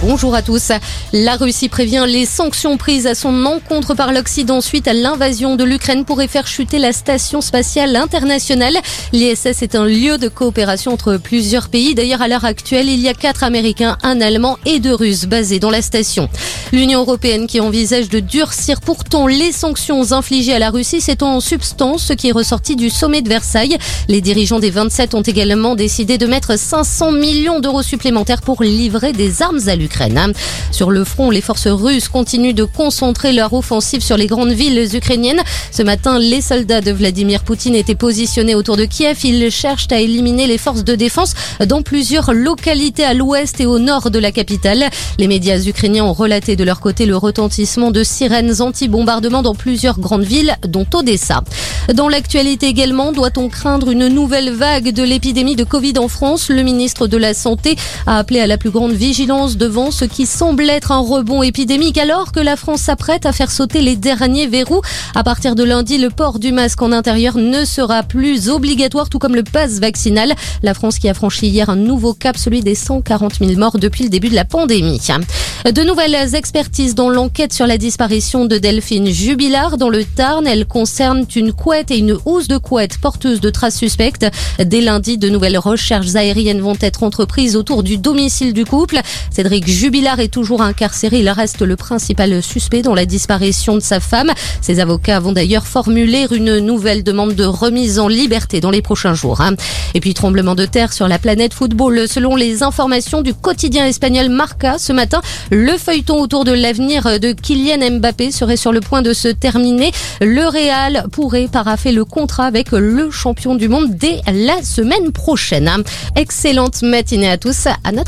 Bonjour à tous. La Russie prévient les sanctions prises à son encontre par l'Occident suite à l'invasion de l'Ukraine pourraient faire chuter la station spatiale internationale. L'ISS est un lieu de coopération entre plusieurs pays. D'ailleurs, à l'heure actuelle, il y a quatre Américains, un Allemand et deux Russes basés dans la station. L'Union européenne qui envisage de durcir pourtant les sanctions infligées à la Russie, c'est en substance ce qui est ressorti du sommet de Versailles. Les dirigeants des 27 ont également décidé de mettre 500 millions d'euros supplémentaires pour livrer des armes à l'Ukraine. Sur le front, les forces russes continuent de concentrer leur offensive sur les grandes villes ukrainiennes. Ce matin, les soldats de Vladimir Poutine étaient positionnés autour de Kiev. Ils cherchent à éliminer les forces de défense dans plusieurs localités à l'ouest et au nord de la capitale. Les médias ukrainiens ont relaté de leur côté le retentissement de sirènes anti-bombardement dans plusieurs grandes villes, dont Odessa. Dans l'actualité également, doit-on craindre une nouvelle vague de l'épidémie de Covid en France? Le ministre de la Santé a appelé à la plus grande vigilance devant ce qui semble être un rebond épidémique alors que la France s'apprête à faire sauter les derniers verrous. À partir de lundi, le port du masque en intérieur ne sera plus obligatoire, tout comme le pass vaccinal. La France qui a franchi hier un nouveau cap, celui des 140 000 morts depuis le début de la pandémie. De nouvelles expertises dans l'enquête sur la disparition de Delphine Jubilard dans le Tarn. Elles concernent une couette et une housse de couette porteuse de traces suspectes. Dès lundi, de nouvelles recherches aériennes vont être entreprises autour du domicile du couple. Cédric Jubilard est toujours incarcéré. Il reste le principal suspect dans la disparition de sa femme. Ses avocats vont d'ailleurs formuler une nouvelle demande de remise en liberté dans les prochains jours. Hein. Et puis tremblement de terre sur la planète football. Selon les informations du quotidien espagnol Marca ce matin, le feuilleton autour de l'avenir de Kylian Mbappé serait sur le point de se terminer. Le Real pourrait paraffer le contrat avec le champion du monde dès la semaine prochaine. Hein. Excellente matinée à tous. À notre